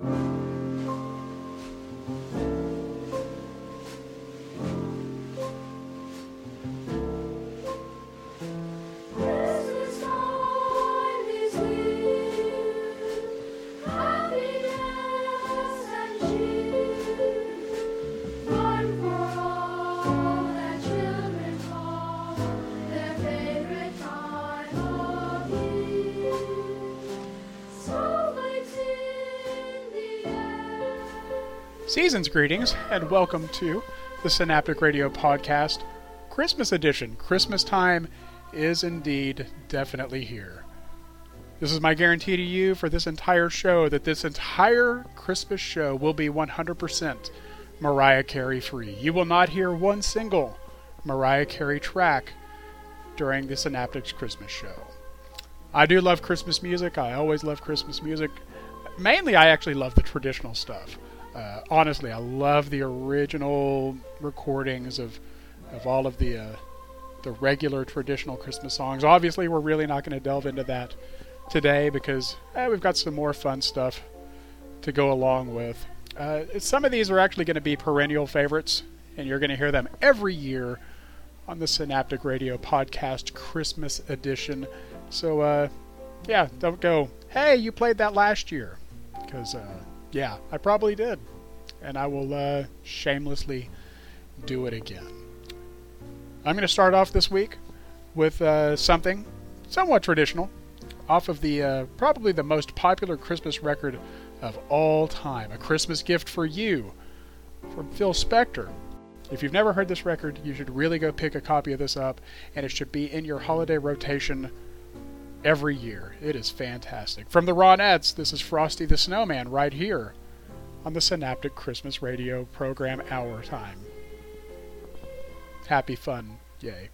Christmas Season's greetings, and welcome to the Synaptic Radio Podcast, Christmas edition. Christmas time is indeed definitely here. This is my guarantee to you for this entire show that this entire Christmas show will be 100% Mariah Carey free. You will not hear one single Mariah Carey track during the Synaptics Christmas show. I do love Christmas music. I always love Christmas music. Mainly, I actually love the traditional stuff. Uh, honestly, I love the original recordings of of all of the uh, the regular traditional Christmas songs. Obviously, we're really not going to delve into that today because eh, we've got some more fun stuff to go along with. Uh, some of these are actually going to be perennial favorites, and you're going to hear them every year on the Synaptic Radio Podcast Christmas edition. So, uh, yeah, don't go, hey, you played that last year. Because, uh, yeah, I probably did. And I will uh, shamelessly do it again. I'm going to start off this week with uh, something somewhat traditional off of the uh, probably the most popular Christmas record of all time, A Christmas Gift for You from Phil Spector. If you've never heard this record, you should really go pick a copy of this up, and it should be in your holiday rotation every year. It is fantastic. From the Ronettes, this is Frosty the Snowman right here on the Synaptic Christmas Radio program Hour Time. Happy fun, yay.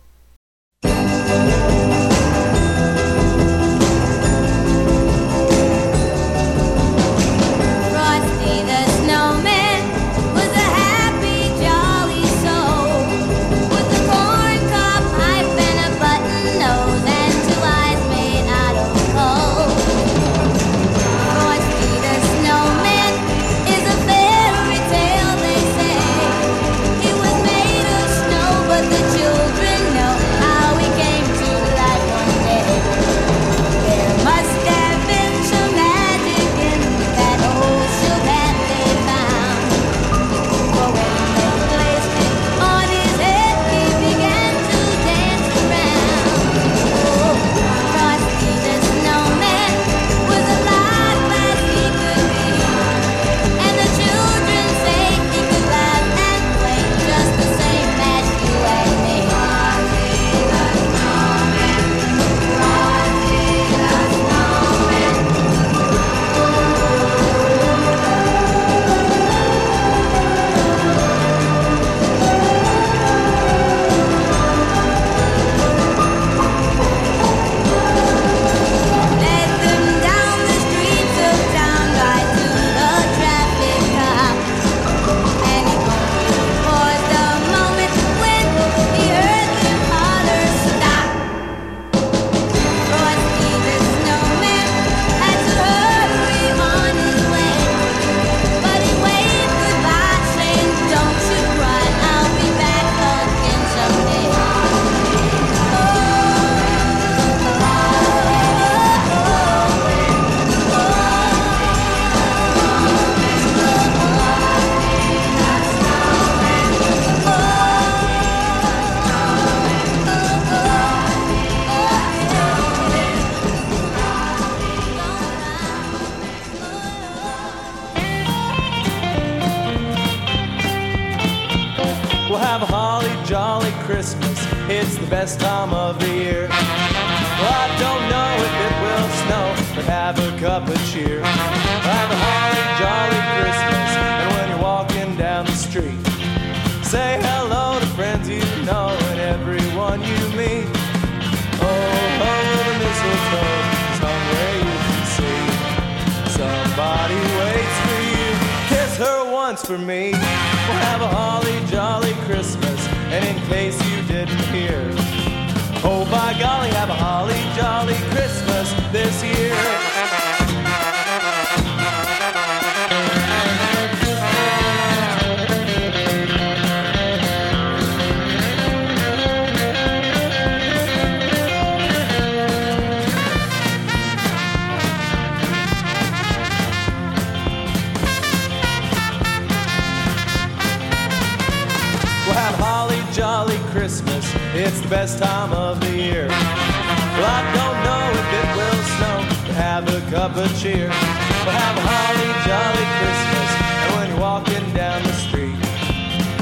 A cheer. We'll have a holly jolly Christmas, and when you're walking down the street,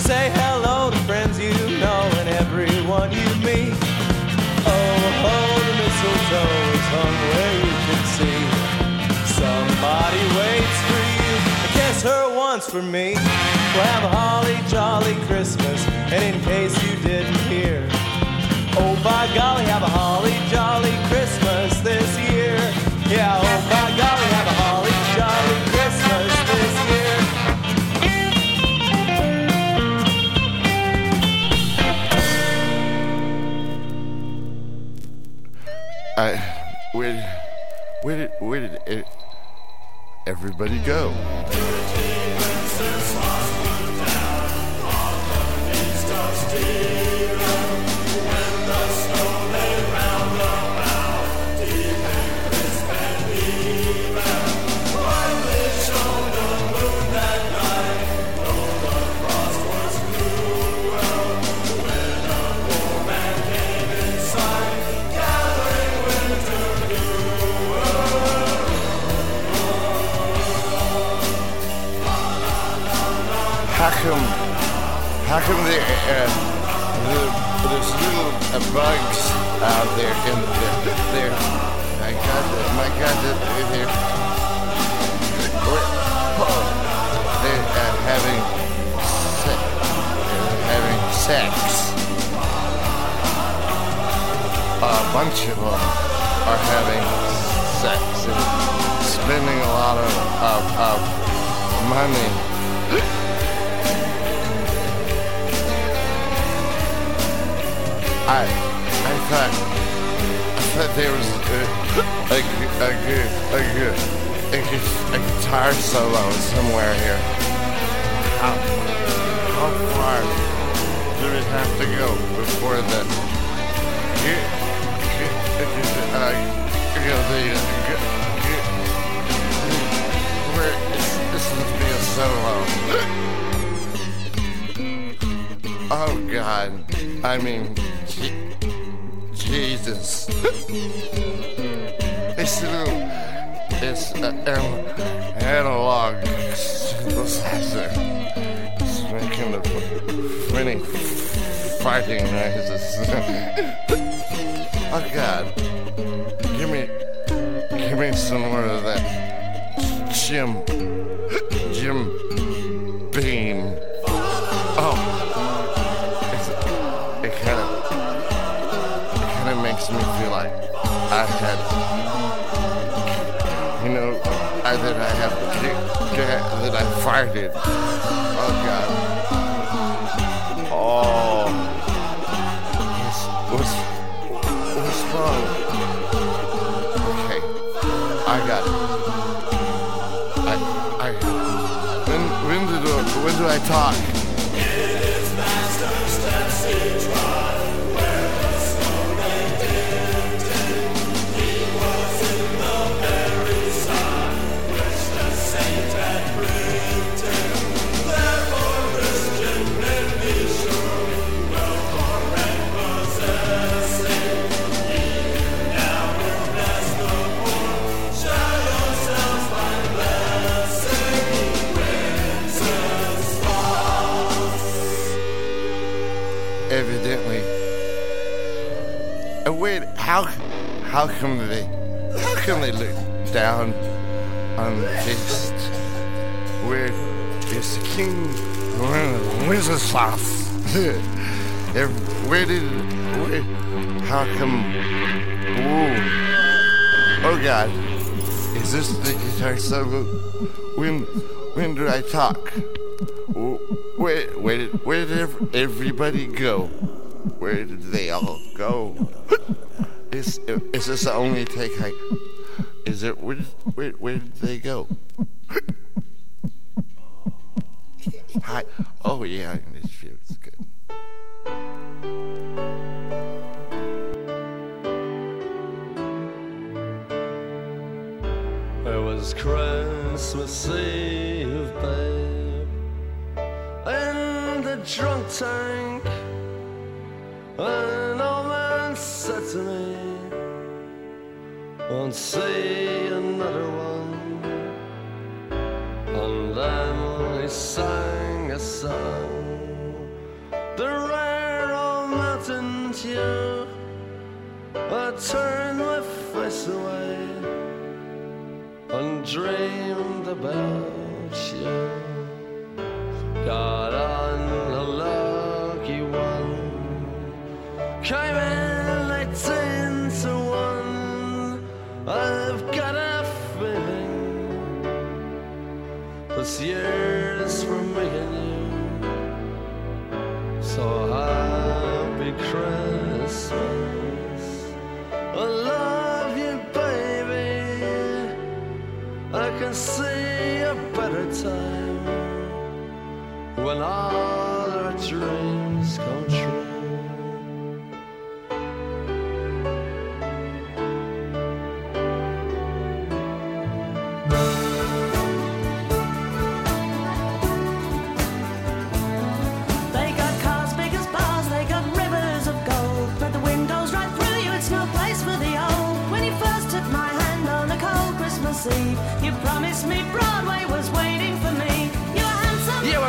say hello to friends you know and everyone you meet. Oh, oh, the mistletoe is hung where you can see. Somebody waits for you, kiss her once for me. We'll have a holly jolly Christmas, and in case you didn't hear, oh by golly, have a holly where did it, everybody go? How come how come there uh, the, there's little uh, bugs out there in the, there? My God, my God, they're there. Oh, they're uh, having se- they're having sex. A bunch of them are having sex and spending a lot of, of, of money. I I thought I thought there was a a a a good a, a guitar solo somewhere here. How how far do we have to go before the uh, where it's, this is to be a solo. Oh God! I mean, Jesus! it's a little, it's an analog synthesizer. It's making the funny farting noises. oh God! Give me, give me some more of that Jim I, that I have that I farted. Oh God. Oh. What's what's what's wrong? Okay, I got it. I I when when do when do I talk? How how come they how come they look down on this where is the King Wenceslas? Ev- where did where how come Whoa. Oh god. Is this the guitar solo? When when do I talk? Where, where did, where did everybody go? Where did they all go? Is, uh, is this the only take I... Is it... Where, where, where did they go? Hi. Oh, yeah, this feels good. It was Christmas Eve, babe, in the drunk tank. An old man said to me, Won't see another one. And then he sang a song, the rare old mountain tune. I turned my face away and dreamed about on a cold Christmas Eve, you promised me Broadway was waiting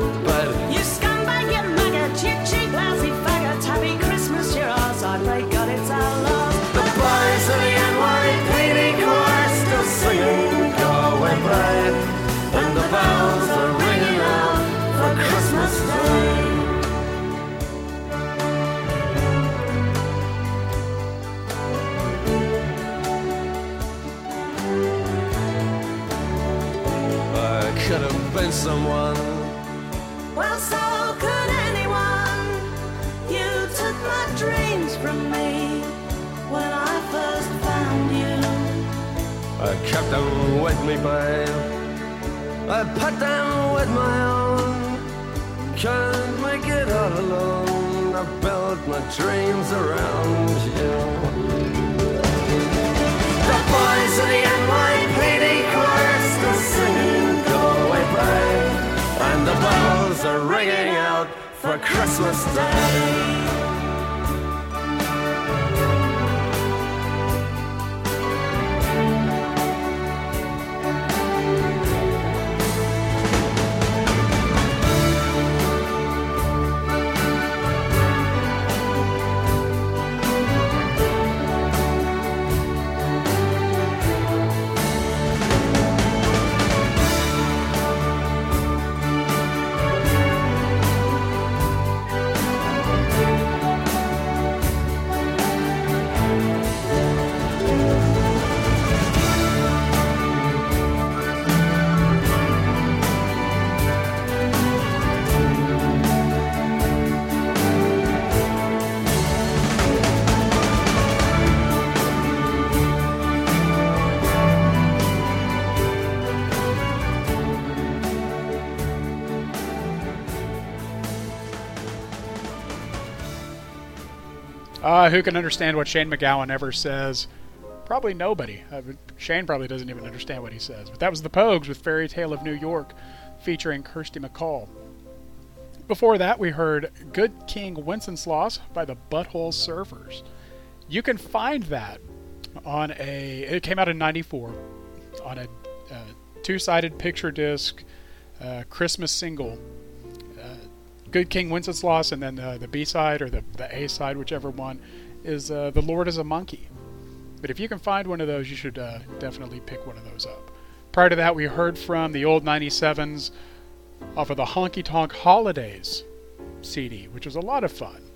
Dripping that bed. You scumbag, you maggot, you cheap, lousy faggot. Happy Christmas, you're ours. I pray God it's our love. The boys of the NYPD choir still singing "Go Away, Babe," and the bells are ringing out for Christmas Day. I could have been someone. I kept them with me, babe. I put them with my own. Can't make it all alone. I built my dreams around you. The boys of the NYPD choir still singing "Go Away, Babe," and the bells are ringing out for Christmas Day. Uh, who can understand what Shane MacGowan ever says? Probably nobody. Uh, Shane probably doesn't even understand what he says. But that was the Pogues with Fairy Tale of New York, featuring Kirsty MacColl. Before that, we heard Good King Wenceslas by the Butthole Surfers. You can find that on a. It came out in '94 on a uh, two-sided picture disc uh, Christmas single. Good King Wenceslas, and then the, the B side or the, the A side, whichever one, is uh, The Lord is a Monkey. But if you can find one of those, you should uh, definitely pick one of those up. Prior to that, we heard from the old 97s off of the Honky Tonk Holidays CD, which was a lot of fun.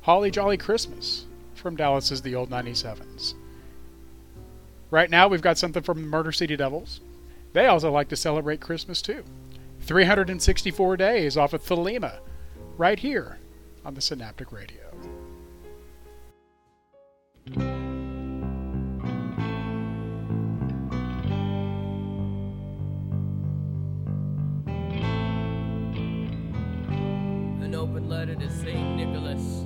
Holly Jolly Christmas from Dallas's The Old 97s. Right now, we've got something from Murder City Devils. They also like to celebrate Christmas too. 364 Days off of Thelema right here on the Synaptic Radio. An open letter to St. Nicholas.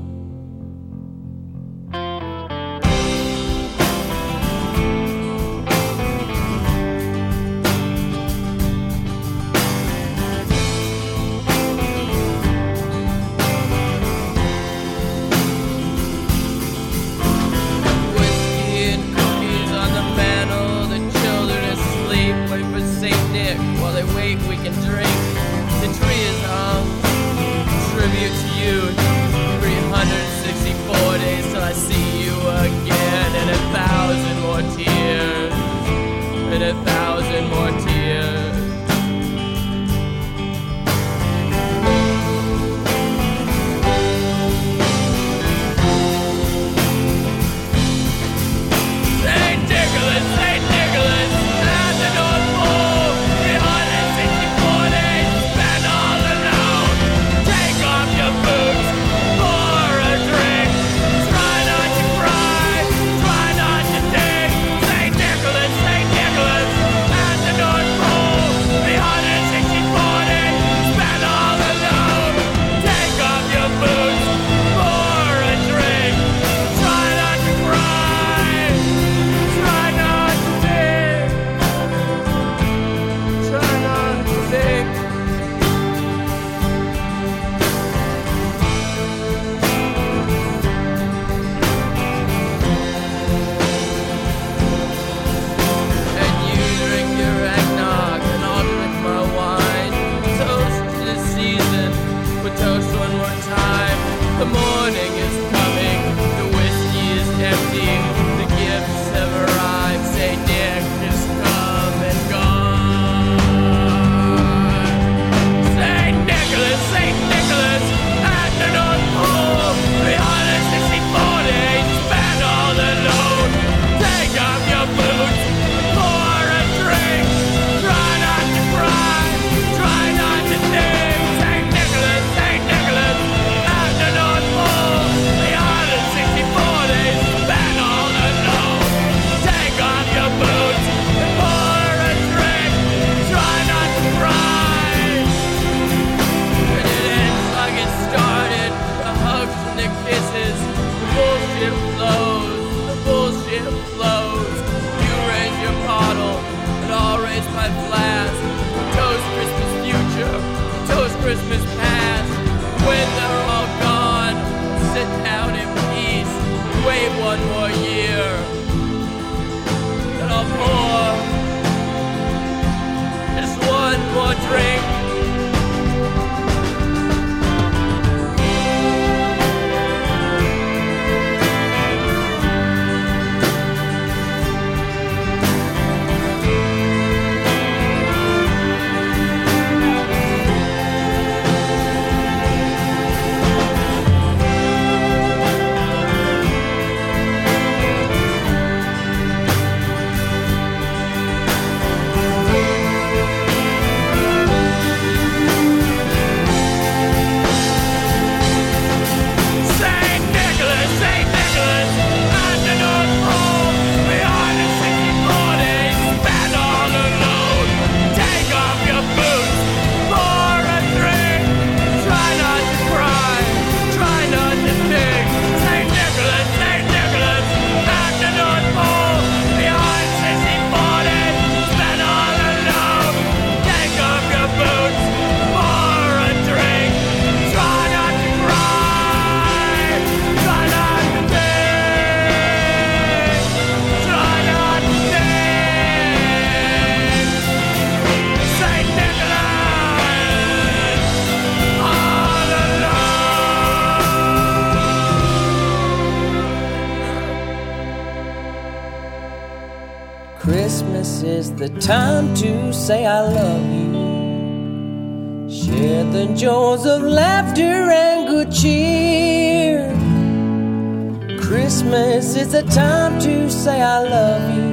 This is the time to say I love you.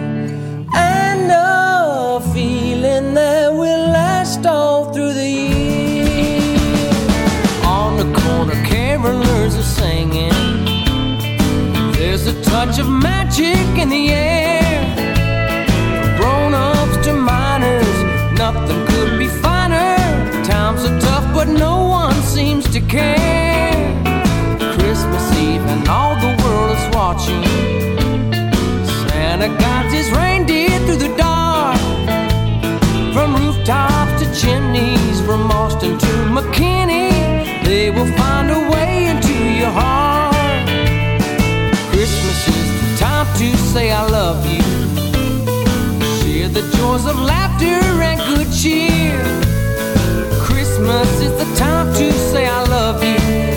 And a feeling that will last all through the year. On the corner, carolers are singing. There's a touch of magic in the air. Grown ups to minors, nothing could be finer. Times are tough, but no one seems to care. Christmas Eve and all the Santa guides his reindeer through the dark. From rooftops to chimneys, from Austin to McKinney, they will find a way into your heart. Christmas is the time to say I love you. Share the joys of laughter and good cheer. Christmas is the time to say I love you.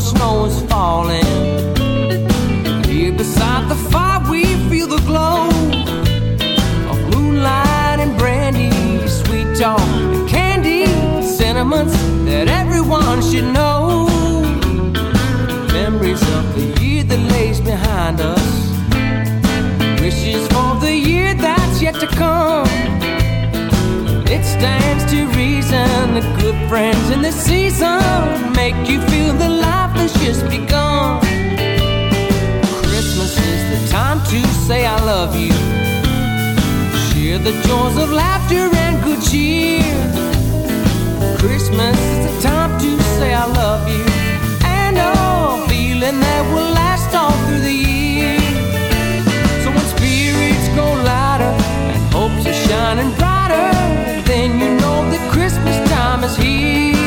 Snow is falling. Here beside the fire, we feel the glow of moonlight and brandy, sweet talk and candy, sentiments that everyone should know. Memories of the year that lays behind us, reason that good friends in this season make you feel that life has just begun. Christmas is the time to say I love you. Share the joys of laughter and good cheer. Christmas is the time to say I love you. And a feeling that will last all through the year. So when spirits go lighter and hopes are shining brighter, then you know is here.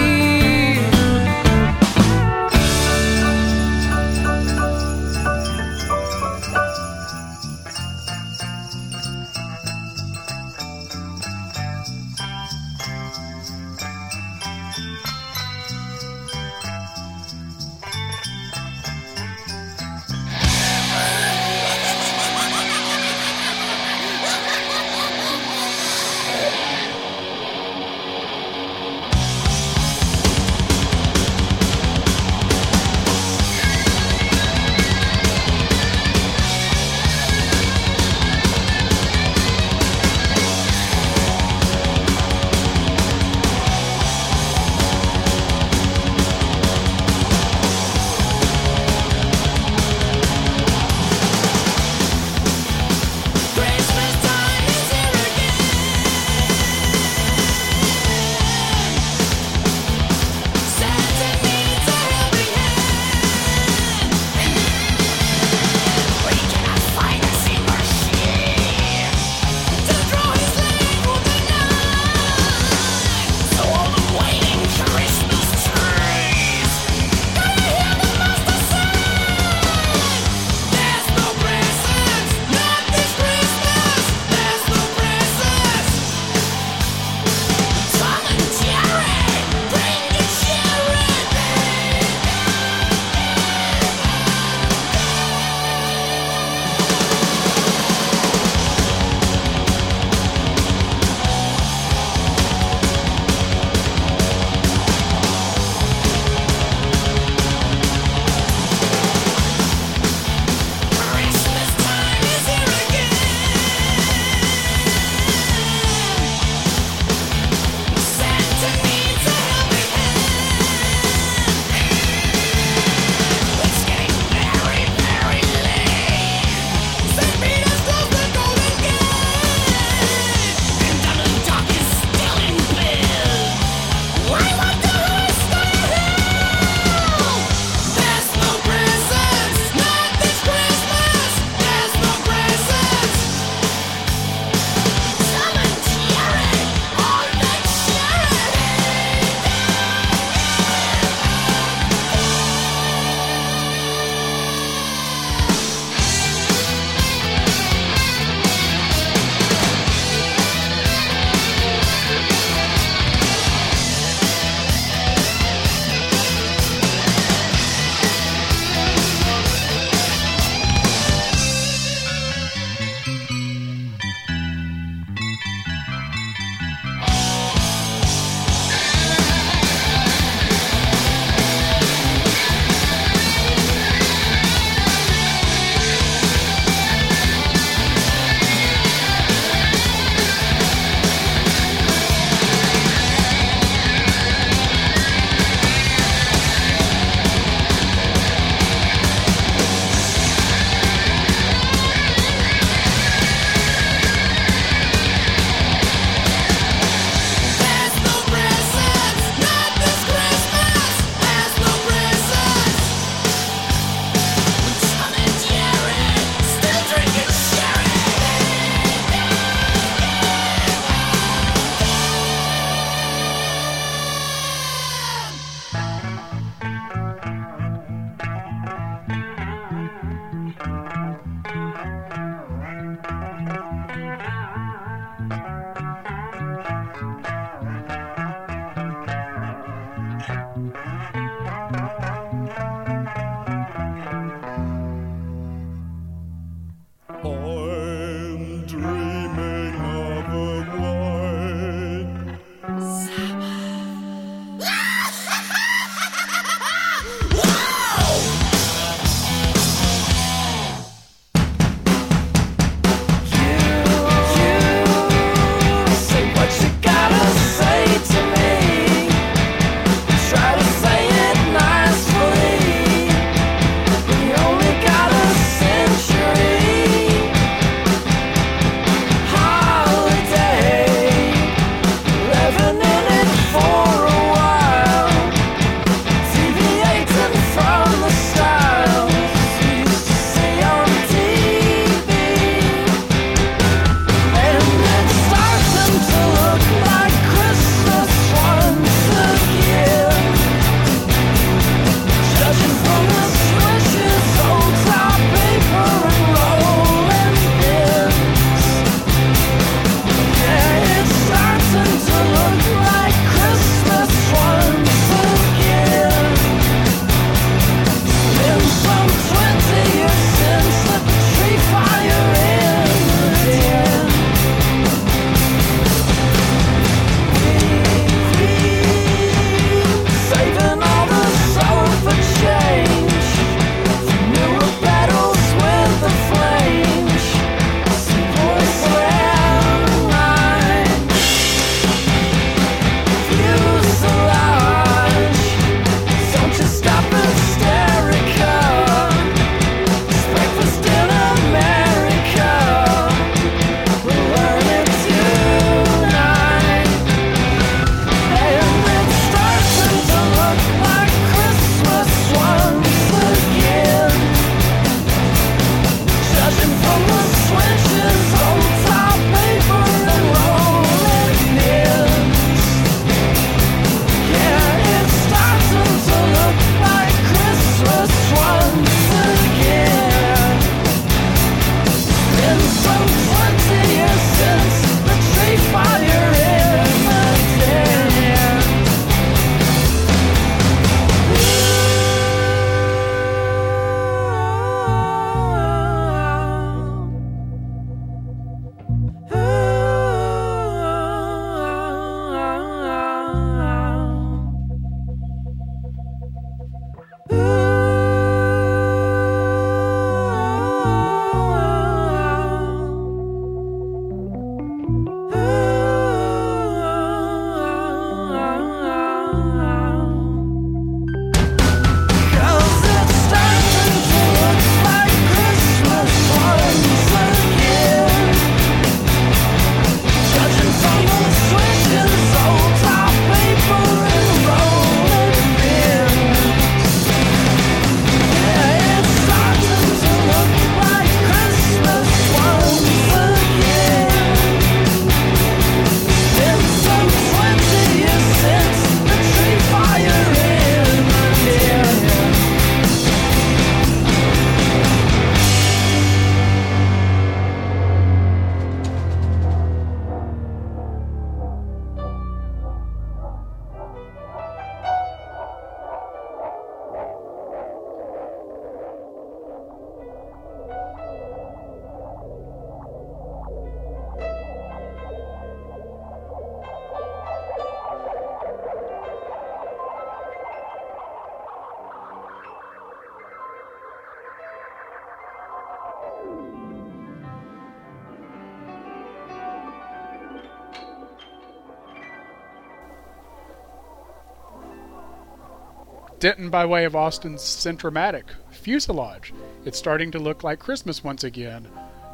Denton by way of Austin's Centromatic, Fuselage. It's starting to look like Christmas once again,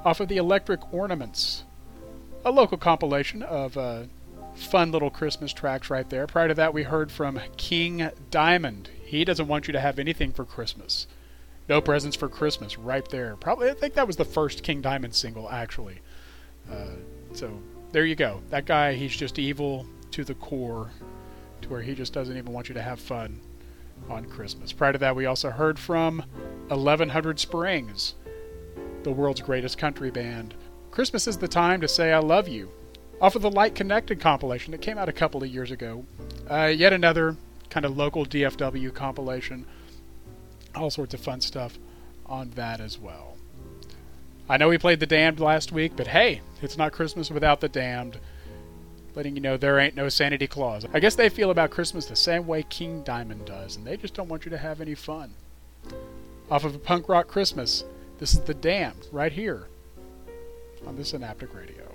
off of the Electric Ornaments. A local compilation of uh, fun little Christmas tracks right there. Prior to that, we heard from King Diamond. He doesn't want you to have anything for Christmas. No presents for Christmas, right there. Probably, I think that was the first King Diamond single, actually. Uh, so there you go. That guy, he's just evil to the core, to where he just doesn't even want you to have fun on Christmas. Prior to that, we also heard from 1100 Springs, the world's greatest country band. Christmas is the time to say I love you. Off of the Light Connected compilation that came out a couple of years ago. Uh, yet another kind of local DFW compilation. All sorts of fun stuff on that as well. I know we played The Damned last week, but hey, it's not Christmas without The Damned. Letting you know there ain't no Sanity clause. I guess they feel about Christmas the same way King Diamond does, and they just don't want you to have any fun. Off of a punk rock Christmas, this is The Damned right here on the Synaptic Radio.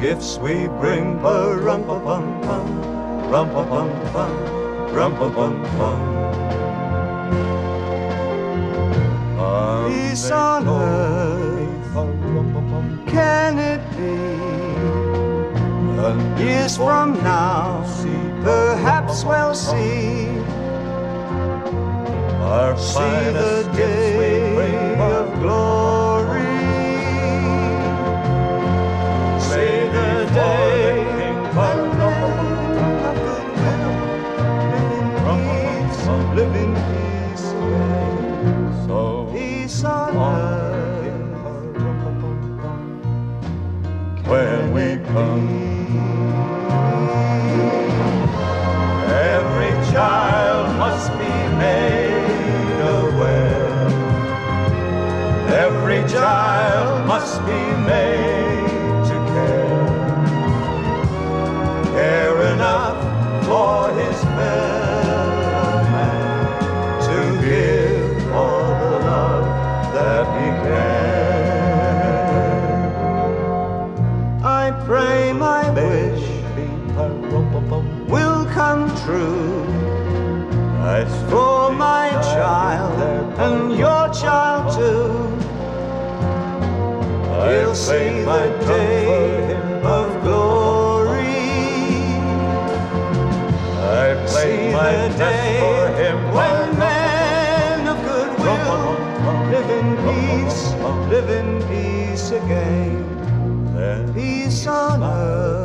Gifts we bring, bum bum bum rum pa pum pum, rum pa pum pum. Peace on earth, can it be? Years from now, perhaps we'll see. Our see the day of glory. child must be made. save a day of glory. I played my day for him when men of goodwill live in peace, live in peace again. Peace on earth.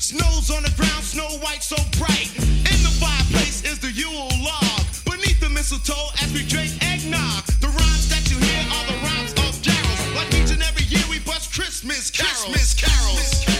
Snow's on the ground, snow white so bright. In the fireplace is the Yule log. Beneath the mistletoe as we drink eggnog. The rhymes that you hear are the rhymes of carols. Like each and every year we bust Christmas carols. Christmas carols. Christmas carols.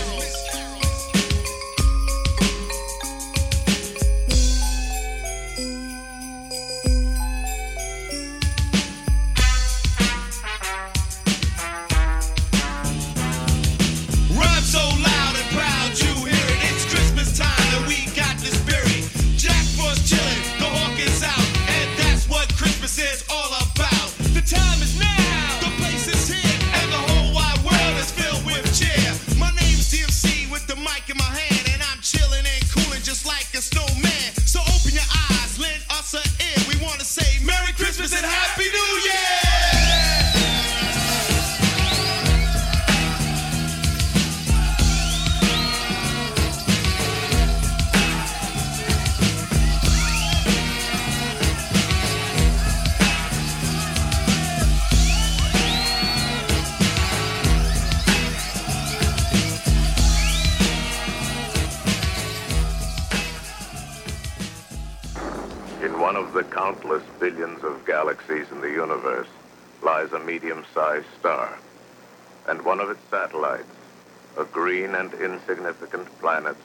green and insignificant planet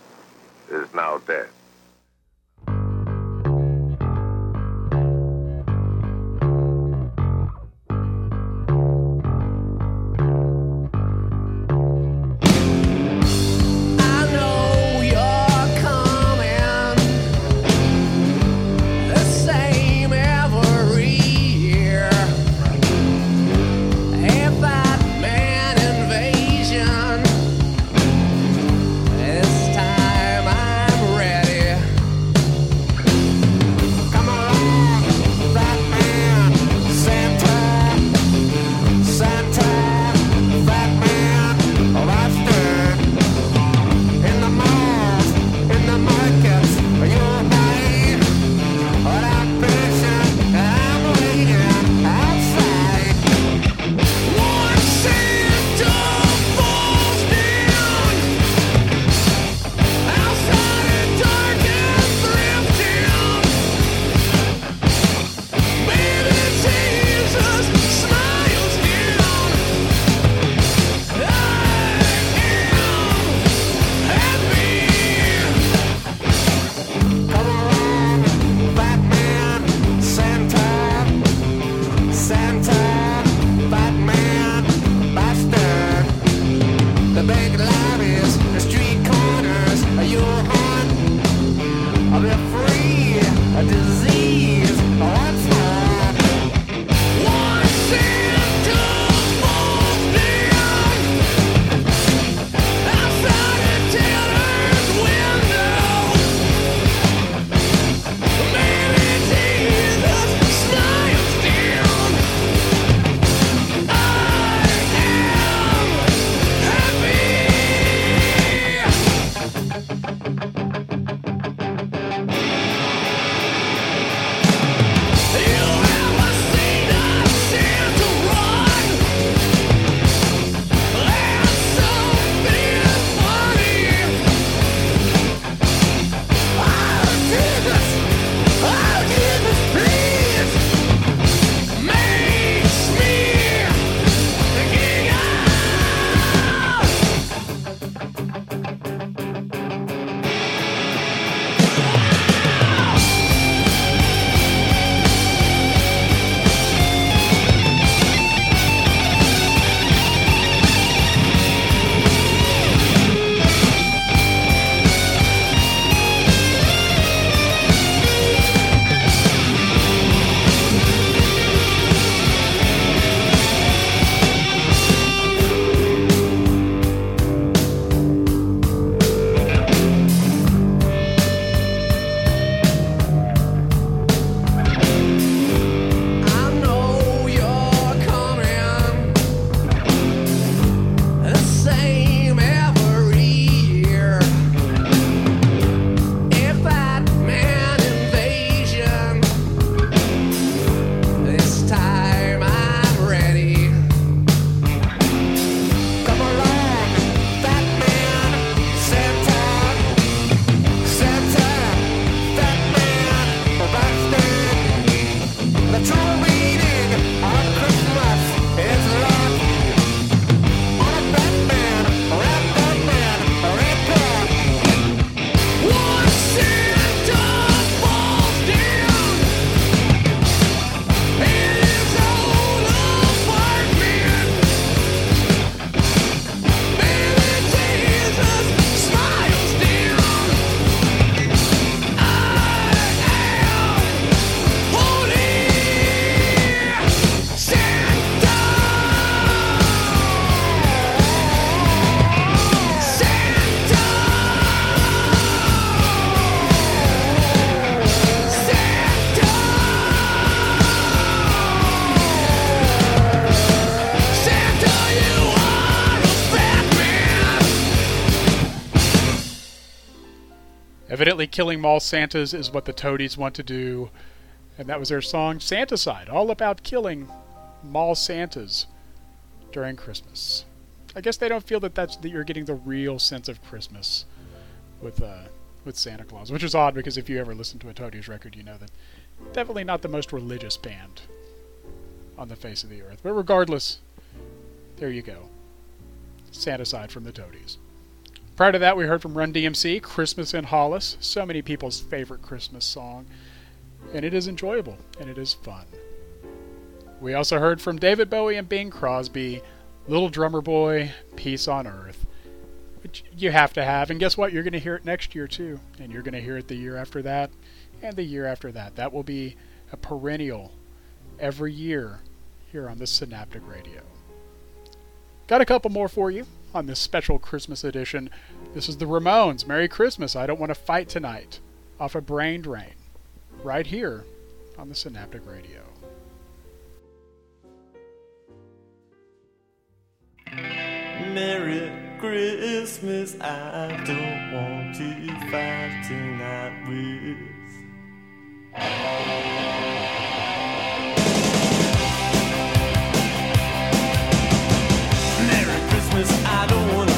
is now dead. Evidently, killing mall Santas is what the Toadies want to do, and that was their song Santa Side, all about killing mall Santas during Christmas. I guess they don't feel that that's that you're getting the real sense of Christmas with uh, with Santa Claus, which is odd because if you ever listen to a Toadies record, you know that definitely not the most religious band on the face of the earth. But regardless, there you go. Santa Side from the Toadies. Prior to that, we heard from Run DMC, Christmas in Hollis, so many people's favorite Christmas song, and it is enjoyable and it is fun. We also heard from David Bowie and Bing Crosby, Little Drummer Boy, Peace on Earth, which you have to have. And guess what? You're going to hear it next year too, and you're going to hear it the year after that, and the year after that. That will be a perennial every year here on the Synaptic Radio. Got a couple more for you on this special Christmas edition. This is the Ramones. Merry Christmas. I don't want to fight tonight. Off of Brain Drain. Right here on the Synaptic Radio. Merry Christmas, I don't want to fight tonight with. Christmas, I don't want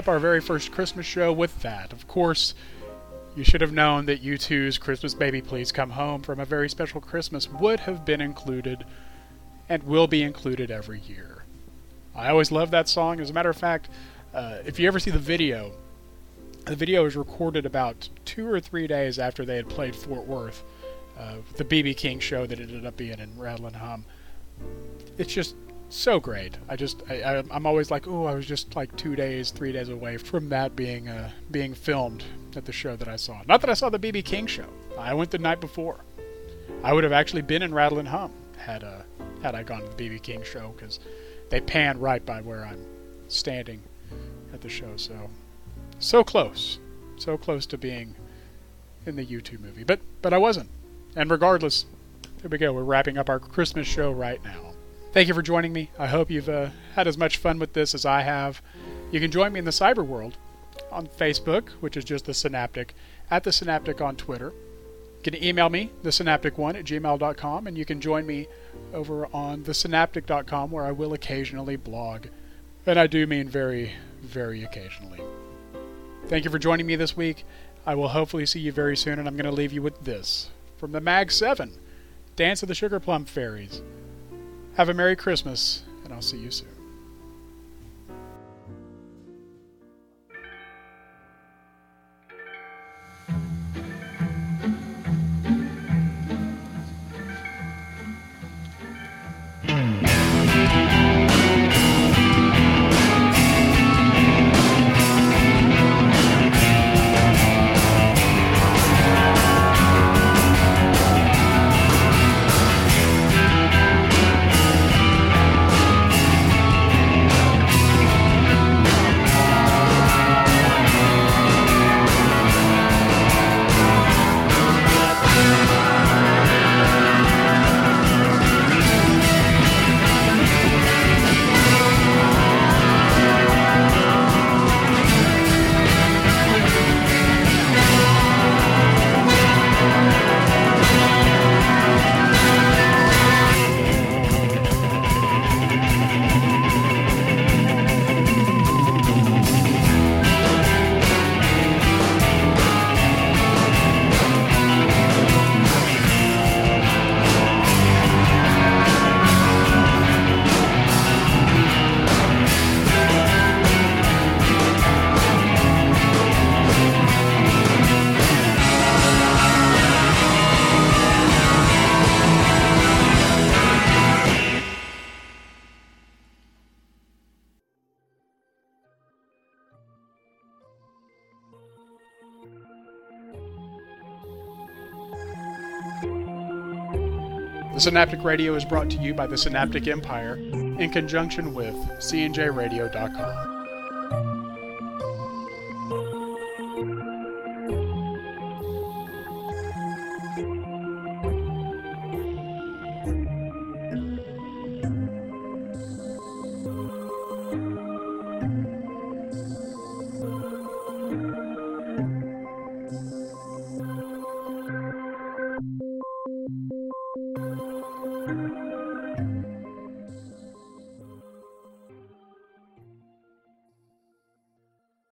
up our very first Christmas show with that. Of course, you should have known that U2's Christmas Baby Please Come Home from a very special Christmas would have been included and will be included every year. I always love that song. As a matter of fact, uh, if you ever see the video, the video was recorded about two or three days after they had played Fort Worth, uh, the BB King show that ended up being in Rattle and Hum. It's just so great. I just I, I'm always like, oh, I was just like two days, three days away from that being uh, being filmed at the show that I saw. Not that I saw the BB King show. I went the night before. I would have actually been in Rattle and Hum had uh, had I gone to the BB King show because they pan right by where I'm standing at the show. So so close, so close to being in the U2 movie, but but I wasn't. And regardless, here we go. We're wrapping up our Christmas show right now. Thank you for joining me. I hope you've uh, had as much fun with this as I have. You can join me in the cyber world on Facebook, which is just the Synaptic, at the Synaptic on Twitter. You can email me, thesynaptic1 at gmail.com, and you can join me over on thesynaptic.com where I will occasionally blog. And I do mean very, very occasionally. Thank you for joining me this week. I will hopefully see you very soon, and I'm going to leave you with this from the Mag 7 Dance of the Sugar Plum Fairies. Have a Merry Christmas, and I'll see you soon. The Synaptic Radio is brought to you by the Synaptic Empire in conjunction with CNJRadio.com.